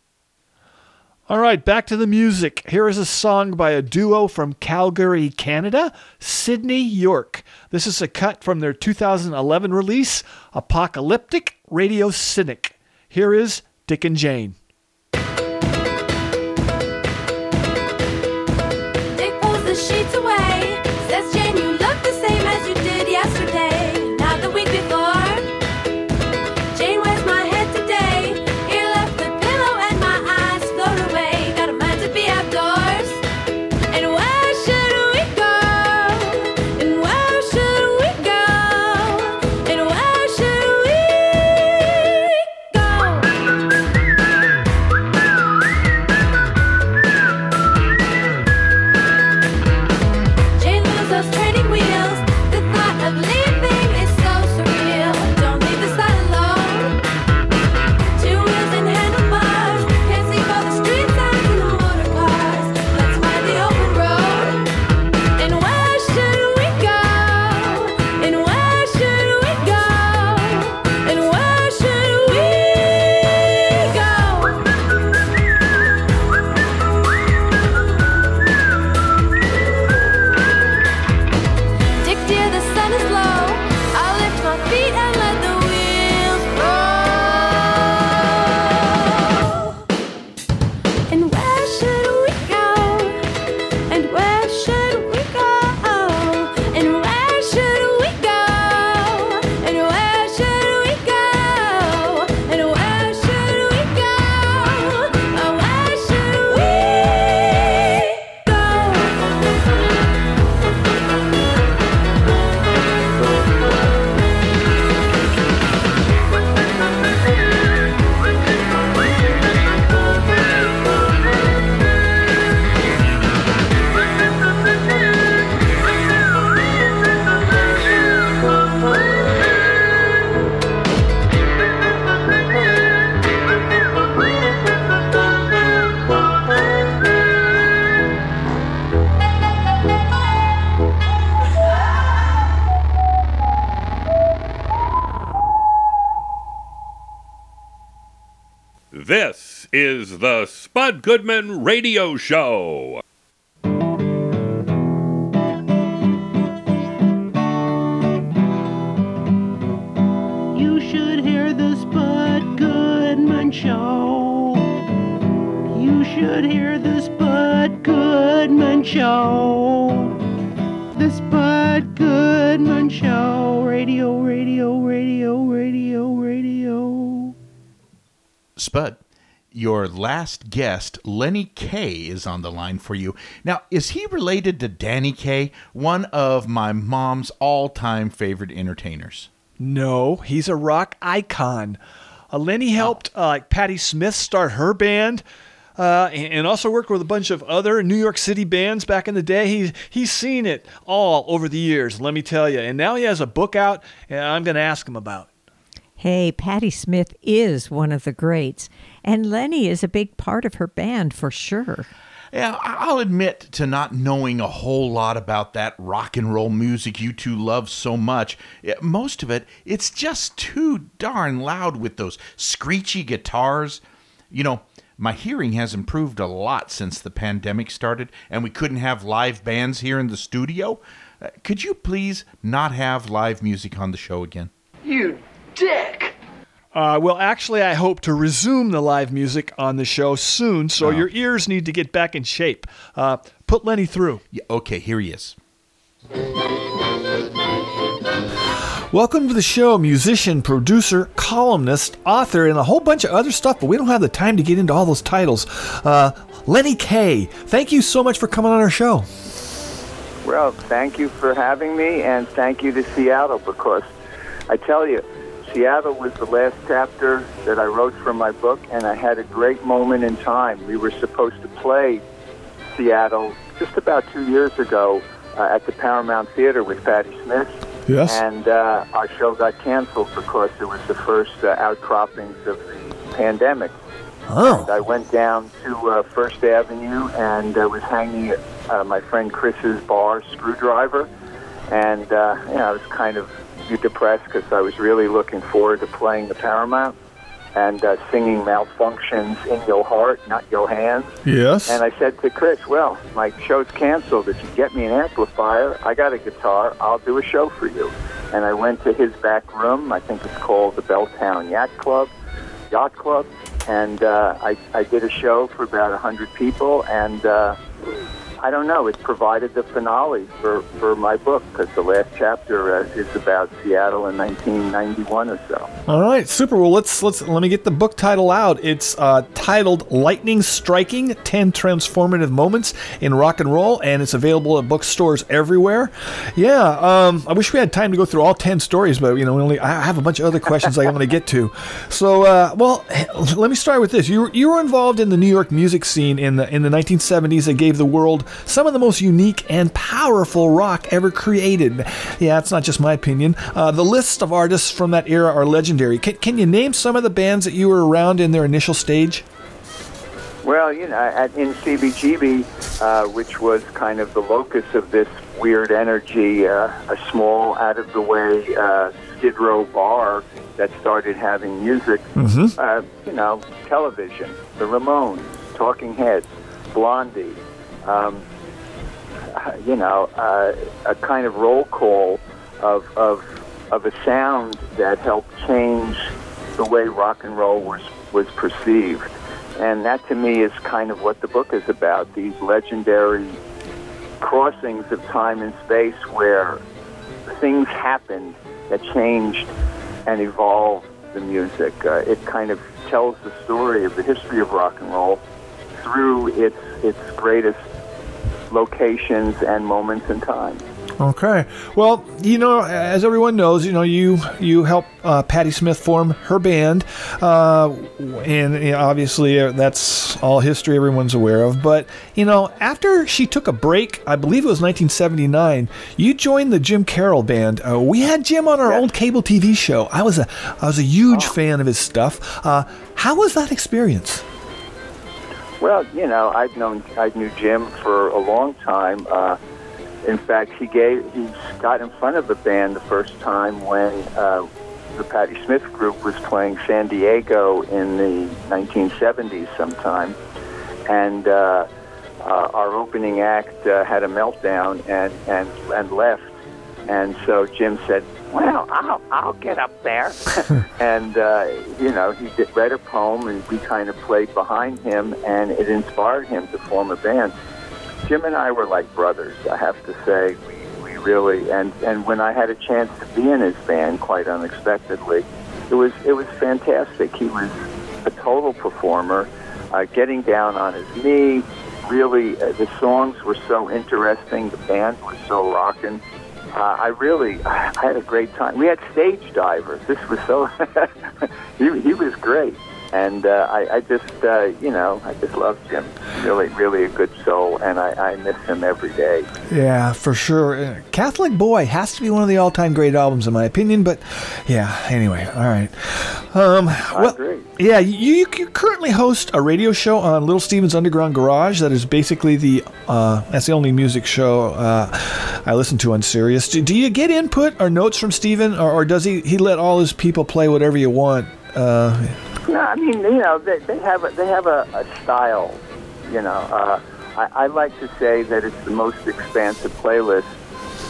All right, back to the music. Here is a song by a duo from Calgary, Canada, Sydney York. This is a cut from their 2011 release, Apocalyptic Radio Cynic. Here is Dick and Jane. Goodman Radio Show. You should hear the Spud Goodman Show. You should hear the Spud Goodman Show. The Spud Goodman Show. Radio, radio, radio, radio, radio. Spud, your last guest, Lenny Kaye, is on the line for you. Now, is he related to Danny Kaye, one of my mom's all time favorite entertainers? No, he's a rock icon. Uh, Lenny helped uh, like Patti Smith start her band. Uh, and and also worked with a bunch of other New York City bands back in the day. He's he's seen it all over the years, let me tell you. And now he has a book out, and I'm going to ask him about. It. Hey, Patti Smith is one of the greats, and Lenny is a big part of her band for sure. Yeah, I- I'll admit to not knowing a whole lot about that rock and roll music you two love so much. Most of it, it's just too darn loud with those screechy guitars. You know, my hearing has improved a lot since the pandemic started and we couldn't have live bands here in the studio. Uh, Could you please not have live music on the show again? You dick! Uh, well, actually, I hope to resume the live music on the show soon, so your ears need to get back in shape. Uh, put Lenny through. Yeah, okay, here he is. Welcome to the show, musician, producer, columnist, author, and a whole bunch of other stuff, but we don't have the time to get into all those titles. Uh, Lenny Kaye, thank you so much for coming on our show. Well, thank you for having me, and thank you to Seattle because I tell you, Seattle was the last chapter that I wrote for my book, and I had a great moment in time. We were supposed to play Seattle just about two years ago uh, at the Paramount Theater with Patti Smith. Yes. And uh, our show got canceled because it was the first uh, outcroppings of the pandemic. Oh. And I went down to uh, First Avenue and uh, was hanging at uh, my friend Chris's bar, Screwdriver. And, uh, you know, I was kind of depressed because I was really looking forward to playing the Paramount and uh, singing Malfunkshun's in Your Heart, Not Your Hands. Yes. And I said to Chris, well, my show's canceled. If you get me an amplifier, I got a guitar, I'll do a show for you. And I went to his back room. I think it's called the Belltown Yacht Club, Yacht Club. And uh, I, I did a show for about 100 people. And uh, I don't know, it provided the finale for, for my book because the last chapter uh, is about Seattle in 1991 or so. All right, super. Well, let's let's let me get the book title out. It's uh, titled "Lightning Striking: Ten Transformative Moments in Rock and Roll," and it's available at bookstores everywhere. Yeah, um, I wish we had time to go through all ten stories, but you know, only I have a bunch of other questions I want to get to. So, uh, well, let me start with this. You you were involved in the New York music scene in the in the 1970s that gave the world some of the most unique and powerful rock ever created. Yeah, it's not just my opinion. Uh, the list of artists from that era are legendary. Can, can you name some of the bands that you were around in their initial stage? Well, you know, at, in CBGB, uh, which was kind of the locus of this weird energy, uh, a small, out of the way uh, Skid Row bar that started having music, Mhm. uh, you know, television, the Ramones, Talking Heads, Blondie, um, you know, uh, a kind of roll call of, of, of a sound that helped change the way rock and roll was, was perceived. And that to me is kind of what the book is about these legendary crossings of time and space where things happened that changed and evolved the music. Uh, it kind of tells the story of the history of rock and roll through its, its greatest locations and moments in time. Okay. Well, you know, as everyone knows, you know, you you help uh, Patti Smith form her band, uh, and you know, obviously uh, that's all history everyone's aware of. But you know, after she took a break, I believe it was 1979, you joined the Jim Carroll band. Uh, we had Jim on our old cable TV show. I was a I was a huge fan of his stuff. Uh, how was that experience? Well, you know, I'd known I knew Jim for a long time. Uh, in fact, he gave he got in front of the band the first time when uh, the Patti Smith group was playing San Diego in the 1970s sometime, and uh, uh, our opening act uh, had a meltdown and, and, and left. And so Jim said, well, I'll, I'll get up there. and, uh, you know, he did, read a poem, and we kind of played behind him, and it inspired him to form a band. Jim and I were like brothers, I have to say. We, we really, and, and when I had a chance to be in his band, quite unexpectedly, it was, it was fantastic. He was a total performer, uh, getting down on his knee. Really, uh, the songs were so interesting. The band was so rocking. Uh, I really, I had a great time. We had stage divers. This was so, he, he was great. And uh, I, I just, uh, you know, I just love Jim. Really, really a good soul, and I, I miss him every day. Yeah, for sure. Uh, Catholic Boy has to be one of the all-time great albums, in my opinion. But yeah, anyway, all right. Um, well, yeah, you, you currently host a radio show on Little Steven's Underground Garage. That is basically the uh, that's the only music show uh, I listen to on Sirius. Do, do you get input or notes from Steven, or, or does he he let all his people play whatever you want? No, I mean, you know, they, they have a, they have a, a style. You know, uh, I, I like to say that it's the most expansive playlist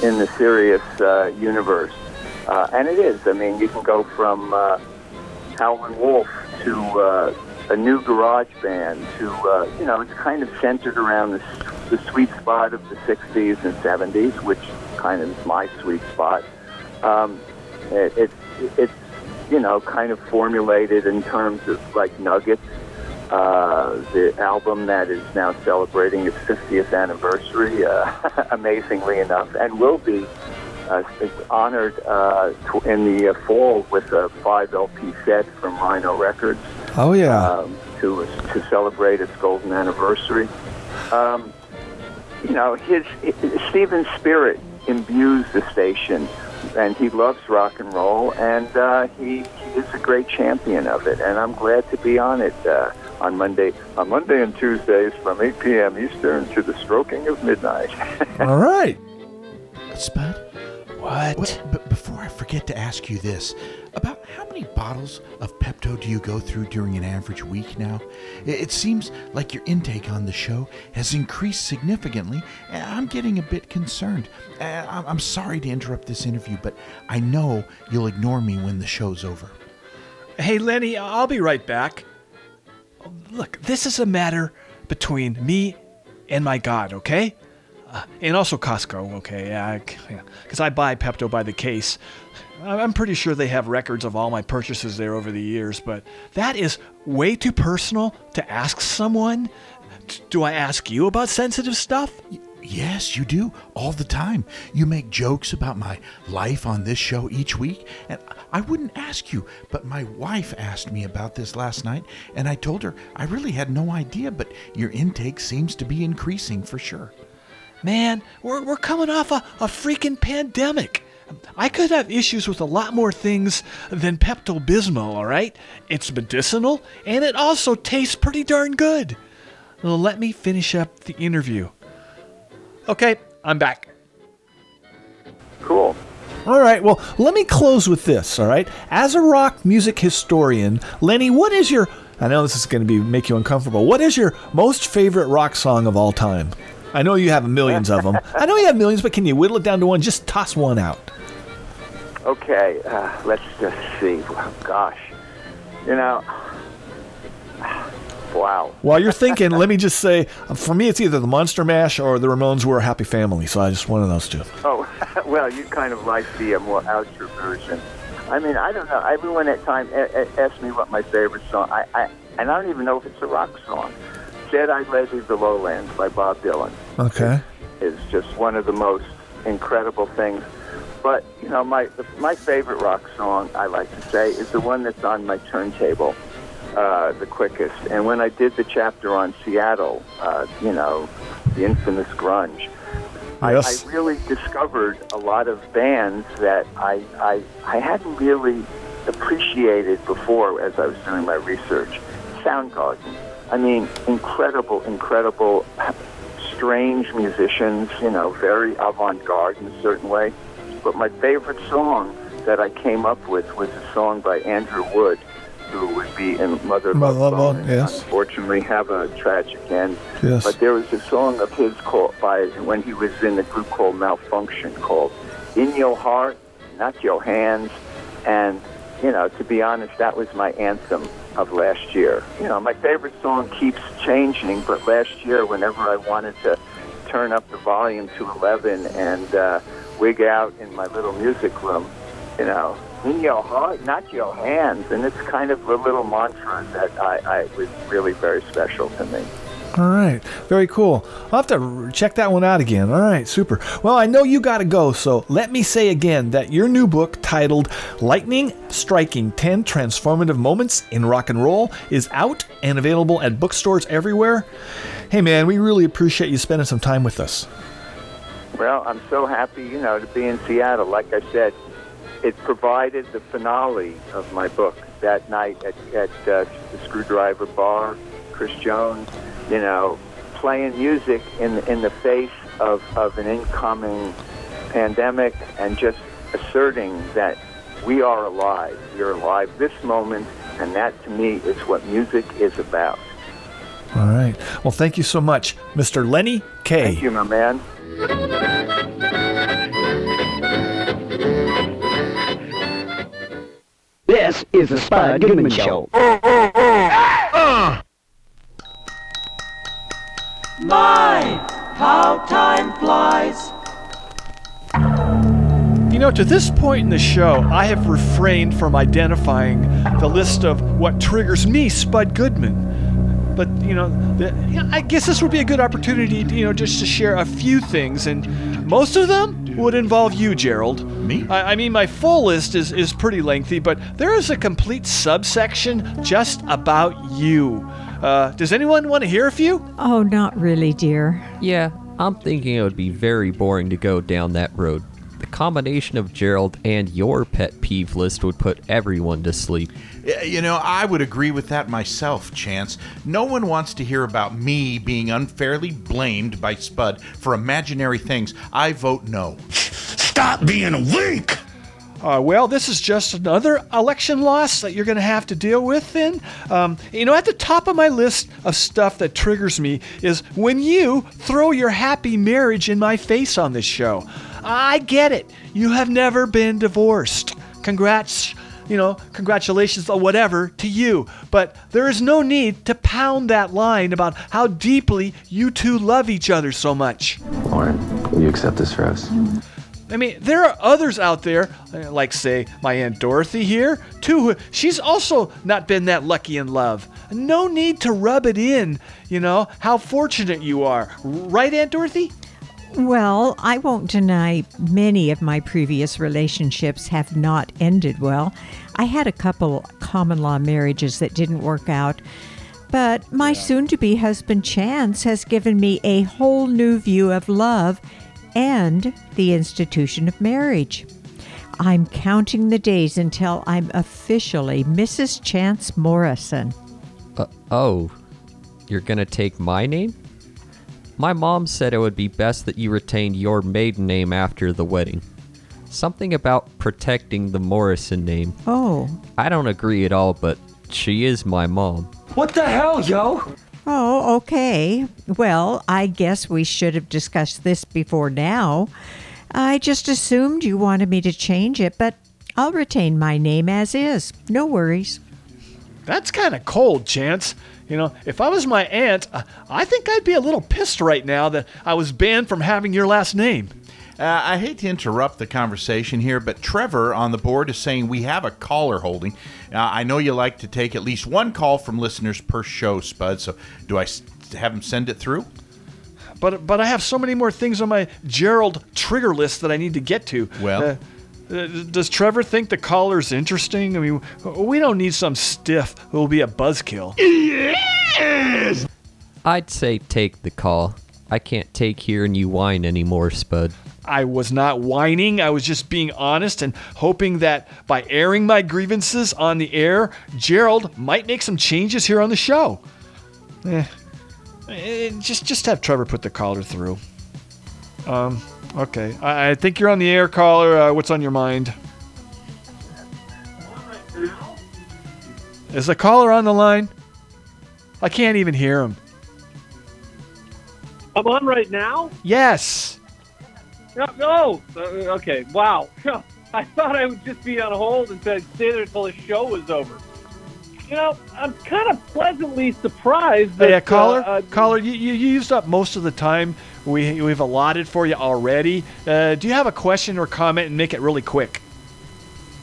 in the Sirius uh, universe, uh, and it is. I mean, you can go from uh, Howlin' Wolf to uh, a new garage band to uh, you know, it's kind of centered around the, the sweet spot of the '60s and '70s, which kind of is my sweet spot. Um, it, it, it's you know, kind of formulated in terms of like Nuggets, uh, the album that is now celebrating its 50th anniversary, uh, amazingly enough, and will be uh, honored uh, tw- in the uh, fall with a five LP set from Rhino Records oh yeah. um, to to celebrate its golden anniversary. Um, you know, his, his Steven's spirit imbues the station, and he loves rock and roll, and uh, he, he is a great champion of it. And I'm glad to be on it uh, on Monday, on Monday and Tuesdays from 8 p.m. Eastern to the stroking of midnight. all right. Spud? What? But before I forget to ask you this, about how many bottles of Pepto do you go through during an average week now? It, seems like your intake on the show has increased significantly, and I'm getting a bit concerned. Uh, I'm, sorry to interrupt this interview, but I know you'll ignore me when the show's over. Hey, Lenny, I'll be right back. Look, this is a matter between me and my God, okay? Uh, and also Costco, okay? Yeah, because I buy Pepto by the case. I- I'm pretty sure they have records of all my purchases there over the years, but that is way too personal to ask someone. Do I ask you about sensitive stuff? Yes, you do all the time. You make jokes about my life on this show each week, and I wouldn't ask you, but my wife asked me about this last night, and I told her I really had no idea, but your intake seems to be increasing for sure. Man, we're, we're coming off a, a freaking pandemic. I could have issues with a lot more things than Pepto Bismol, all right? It's medicinal and it also tastes pretty darn good. Well, let me finish up the interview. Okay, I'm back. Cool. All right. Well, let me close with this. All right. As a rock music historian, Lenny, what is your? I know this is going to be make you uncomfortable. What is your most favorite rock song of all time? I know you have millions of them. I know you have millions, but can you whittle it down to one? Just toss one out. Okay, uh, let's just see. Oh, gosh, you know, wow. While you're thinking, let me just say, for me, it's either the Monster Mash or the Ramones were a happy family. So I just one of those two. Oh, well, you kind of like the uh, more outro version. I mean, I don't know. Everyone at time a- a- asks me what my favorite song. I, I and I don't even know if it's a rock song. Said I Thee the Lowlands by Bob Dylan Okay. is just one of the most incredible things. But you know, my my favorite rock song I like to say is the one that's on my turntable, uh, the quickest. And when I did the chapter on Seattle, uh, you know, the infamous grunge, Yes. I, I really discovered a lot of bands that I, I I hadn't really appreciated before as I was doing my research. Soundgarden. I mean, incredible, incredible, strange musicians. You know, very avant-garde in a certain way. But my favorite song that I came up with was a song by Andrew Wood, who would be in Mother Mother Love Bone, yes. Unfortunately, have a tragic end. Yes. But there was a song of his called by when he was in a group called Malfunkshun called "In Your Heart, Not Your Hands," and you know, to be honest, that was my anthem of last year. You know, my favorite song keeps changing, but last year, whenever I wanted to turn up the volume to 11 and uh, wig out in my little music room, you know, in your heart, not your hands. And it's kind of a little mantra that I, I was really very special to me. All right, very cool. I'll have to check that one out again. All right, super. Well, I know you got to go, so let me say again that your new book titled Lightning Striking 10 Transformative Moments in Rock and Roll is out and available at bookstores everywhere. Hey, man, we really appreciate you spending some time with us. Well, I'm so happy, you know, to be in Seattle. Like I said, it provided the finale of my book that night at, at uh, the Screwdriver Bar. Chris Jones, you know, playing music in in the face of, of an incoming pandemic and just asserting that we are alive. We are alive this moment, and that to me is what music is about. All right. Well, thank you so much, Mr. Lenny Kaye. Thank you, my man. This is the Spud Goodman Show. My, how time flies. You know, to this point in the show, I have refrained from identifying the list of what triggers me, Spud Goodman. But you know, the, yeah, I guess this would be a good opportunity, to, you know, just to share a few things, and most of them would involve you, Gerald. Me? I, I mean, my full list is is pretty lengthy, but there is a complete subsection just about you. Uh, does anyone want to hear a few? Oh, not really, dear. Yeah, I'm thinking it would be very boring to go down that road. The combination of Gerald and your pet peeve list would put everyone to sleep. You know, I would agree with that myself, Chance. No one wants to hear about me being unfairly blamed by Spud for imaginary things. I vote no. Stop being a weak! Uh, well, this is just another election loss that you're going to have to deal with then. Um, you know, at the top of my list of stuff that triggers me is when you throw your happy marriage in my face on this show. I get it. You have never been divorced. Congrats, you know, congratulations or whatever to you. But there is no need to pound that line about how deeply you two love each other so much. Lauren, will you accept this rose? I mean, there are others out there, uh, like say my Aunt Dorothy here, too. Who, she's also not been that lucky in love. No need to rub it in, you know, how fortunate you are. Right, Aunt Dorothy? Well, I won't deny many of my previous relationships have not ended well. I had a couple common law marriages that didn't work out. But my soon to be husband Chance has given me a whole new view of love and the institution of marriage. I'm counting the days until I'm officially Mrs. Chance Morrison. Uh, oh, you're gonna take my name? My mom said it would be best that you retained your maiden name after the wedding. Something about protecting the Morrison name. Oh. I don't agree at all, but she is my mom. What the hell, yo? Oh, okay. Well, I guess we should have discussed this before now. I just assumed you wanted me to change it, but I'll retain my name as is. No worries. That's kind of cold, Chance. You know, if I was my aunt, I think I'd be a little pissed right now that I was banned from having your last name. Uh, I hate to interrupt the conversation here, but Trevor on the board is saying we have a caller holding. Uh, I know you like to take at least one call from listeners per show, Spud. So do I have him send it through? But but I have so many more things on my Gerald trigger list that I need to get to. Well? Uh, uh, does Trevor think the caller's interesting? I mean, we don't need some stiff who will be a buzzkill. I'd say take the call. I can't take hearing you whine anymore, Spud. I was not whining. I was just being honest and hoping that by airing my grievances on the air, Gerald might make some changes here on the show. Eh. eh, just just have Trevor put the caller through. Um, okay. I, I think you're on the air, caller. Uh, what's on your mind? Is the caller on the line? I can't even hear him. I'm on right now? Yes. No, no. Uh, okay, wow. I thought I would just be on hold and I'd stay there until the show was over. You know, I'm kind of pleasantly surprised that. Hey, uh, caller, uh, caller, you, you used up most of the time we we've allotted for you already. Uh, do you have a question or comment and make it really quick?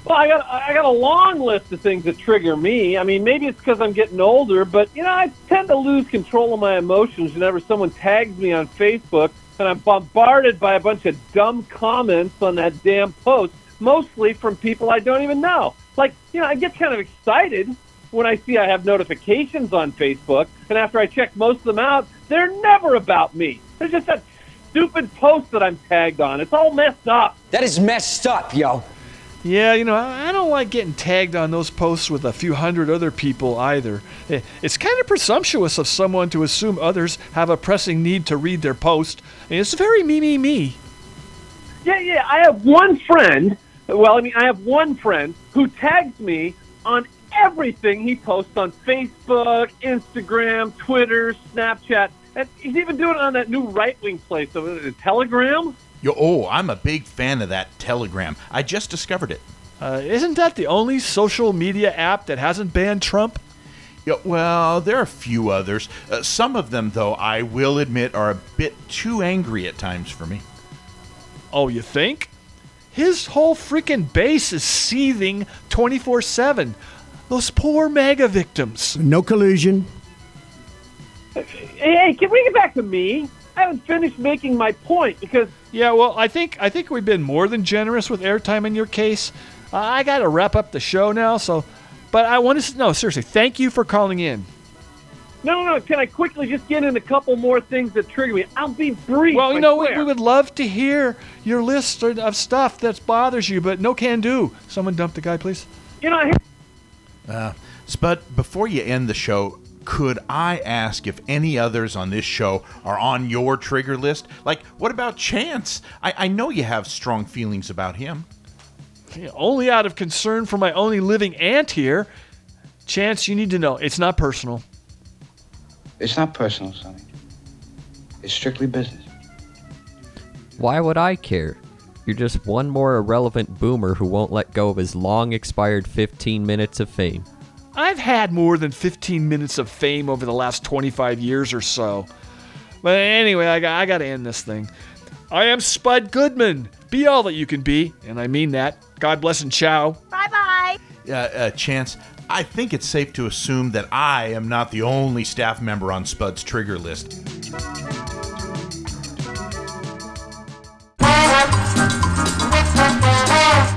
Well, I got I got a long list of things that trigger me. I mean, maybe it's because I'm getting older, but you know, I tend to lose control of my emotions whenever someone tags me on Facebook and I'm bombarded by a bunch of dumb comments on that damn post, mostly from people I don't even know. Like, you know, I get kind of excited when I see I have notifications on Facebook, and after I check most of them out, they're never about me. They're just that stupid post that I'm tagged on. It's all messed up. That is messed up, yo. Yeah, you know, I don't like getting tagged on those posts with a few hundred other people either. Eh, It's kind of presumptuous of someone to assume others have a pressing need to read their post. It's very me, me, me. Yeah, yeah. I have one friend. Well, I mean, I have one friend who tags me on everything he posts on Facebook, Instagram, Twitter, Snapchat, and he's even doing it on that new right wing place, so Telegram. Yo, oh, I'm a big fan of that Telegram. I just discovered it. Uh, isn't that the only social media app that hasn't banned Trump? Yeah, well, there are a few others. Uh, some of them, though, I will admit, are a bit too angry at times for me. Oh, you think? His whole freaking base is seething 24 7. Those poor MAGA victims. No collusion. Hey, hey, can we get back to me? I haven't finished making my point because Yeah, well, I think I think we've been more than generous with airtime in your case. Uh, I got to wrap up the show now, so. But I want to no seriously. Thank you for calling in. no, no, no. Can I quickly just get in a couple more things that trigger me? I'll be brief. Well, you I know, we, swear. we would love to hear your list of of stuff that bothers you, but no can do. Someone dump the guy, please. You know, I. Uh, Spud, before you end the show, could I ask if any others on this show are on your trigger list? Like, what about Chance? I, I know you have strong feelings about him. Yeah, Only out of concern for my only living aunt here. Chance, you need to know it's not personal. It's not personal, Sonny. It's strictly business. Why would I care? You're just one more irrelevant boomer who won't let go of his long expired 15 minutes of fame. I've had more than 15 minutes of fame over the last 25 years or so. But anyway, I got, I got to end this thing. I am Spud Goodman. Be all that you can be, and I mean that. God bless and ciao. Bye bye. Uh, uh, Chance, I think it's safe to assume that I am not the only staff member on Spud's trigger list.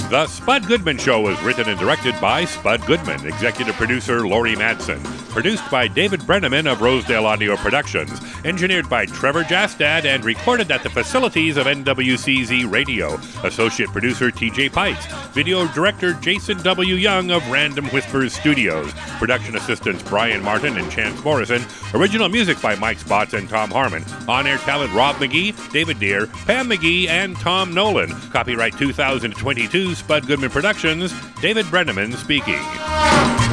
The Spud Goodman Show was written and directed by Spud Goodman, executive producer Lori Madsen, produced by David Brenneman of Rosedale Audio Productions, engineered by Trevor Jastad, and recorded at the facilities of NWCZ Radio, associate producer TJ Pites, video director Jason W. Young of Random Whispers Studios, production assistants Brian Martin and Chance Morrison, original music by Mike Spots and Tom Harmon, on air talent Rob McGee, David Deere, Pam McGee, and Tom Nolan. Copyright 2022 Spud Goodman Productions, David Brenneman speaking.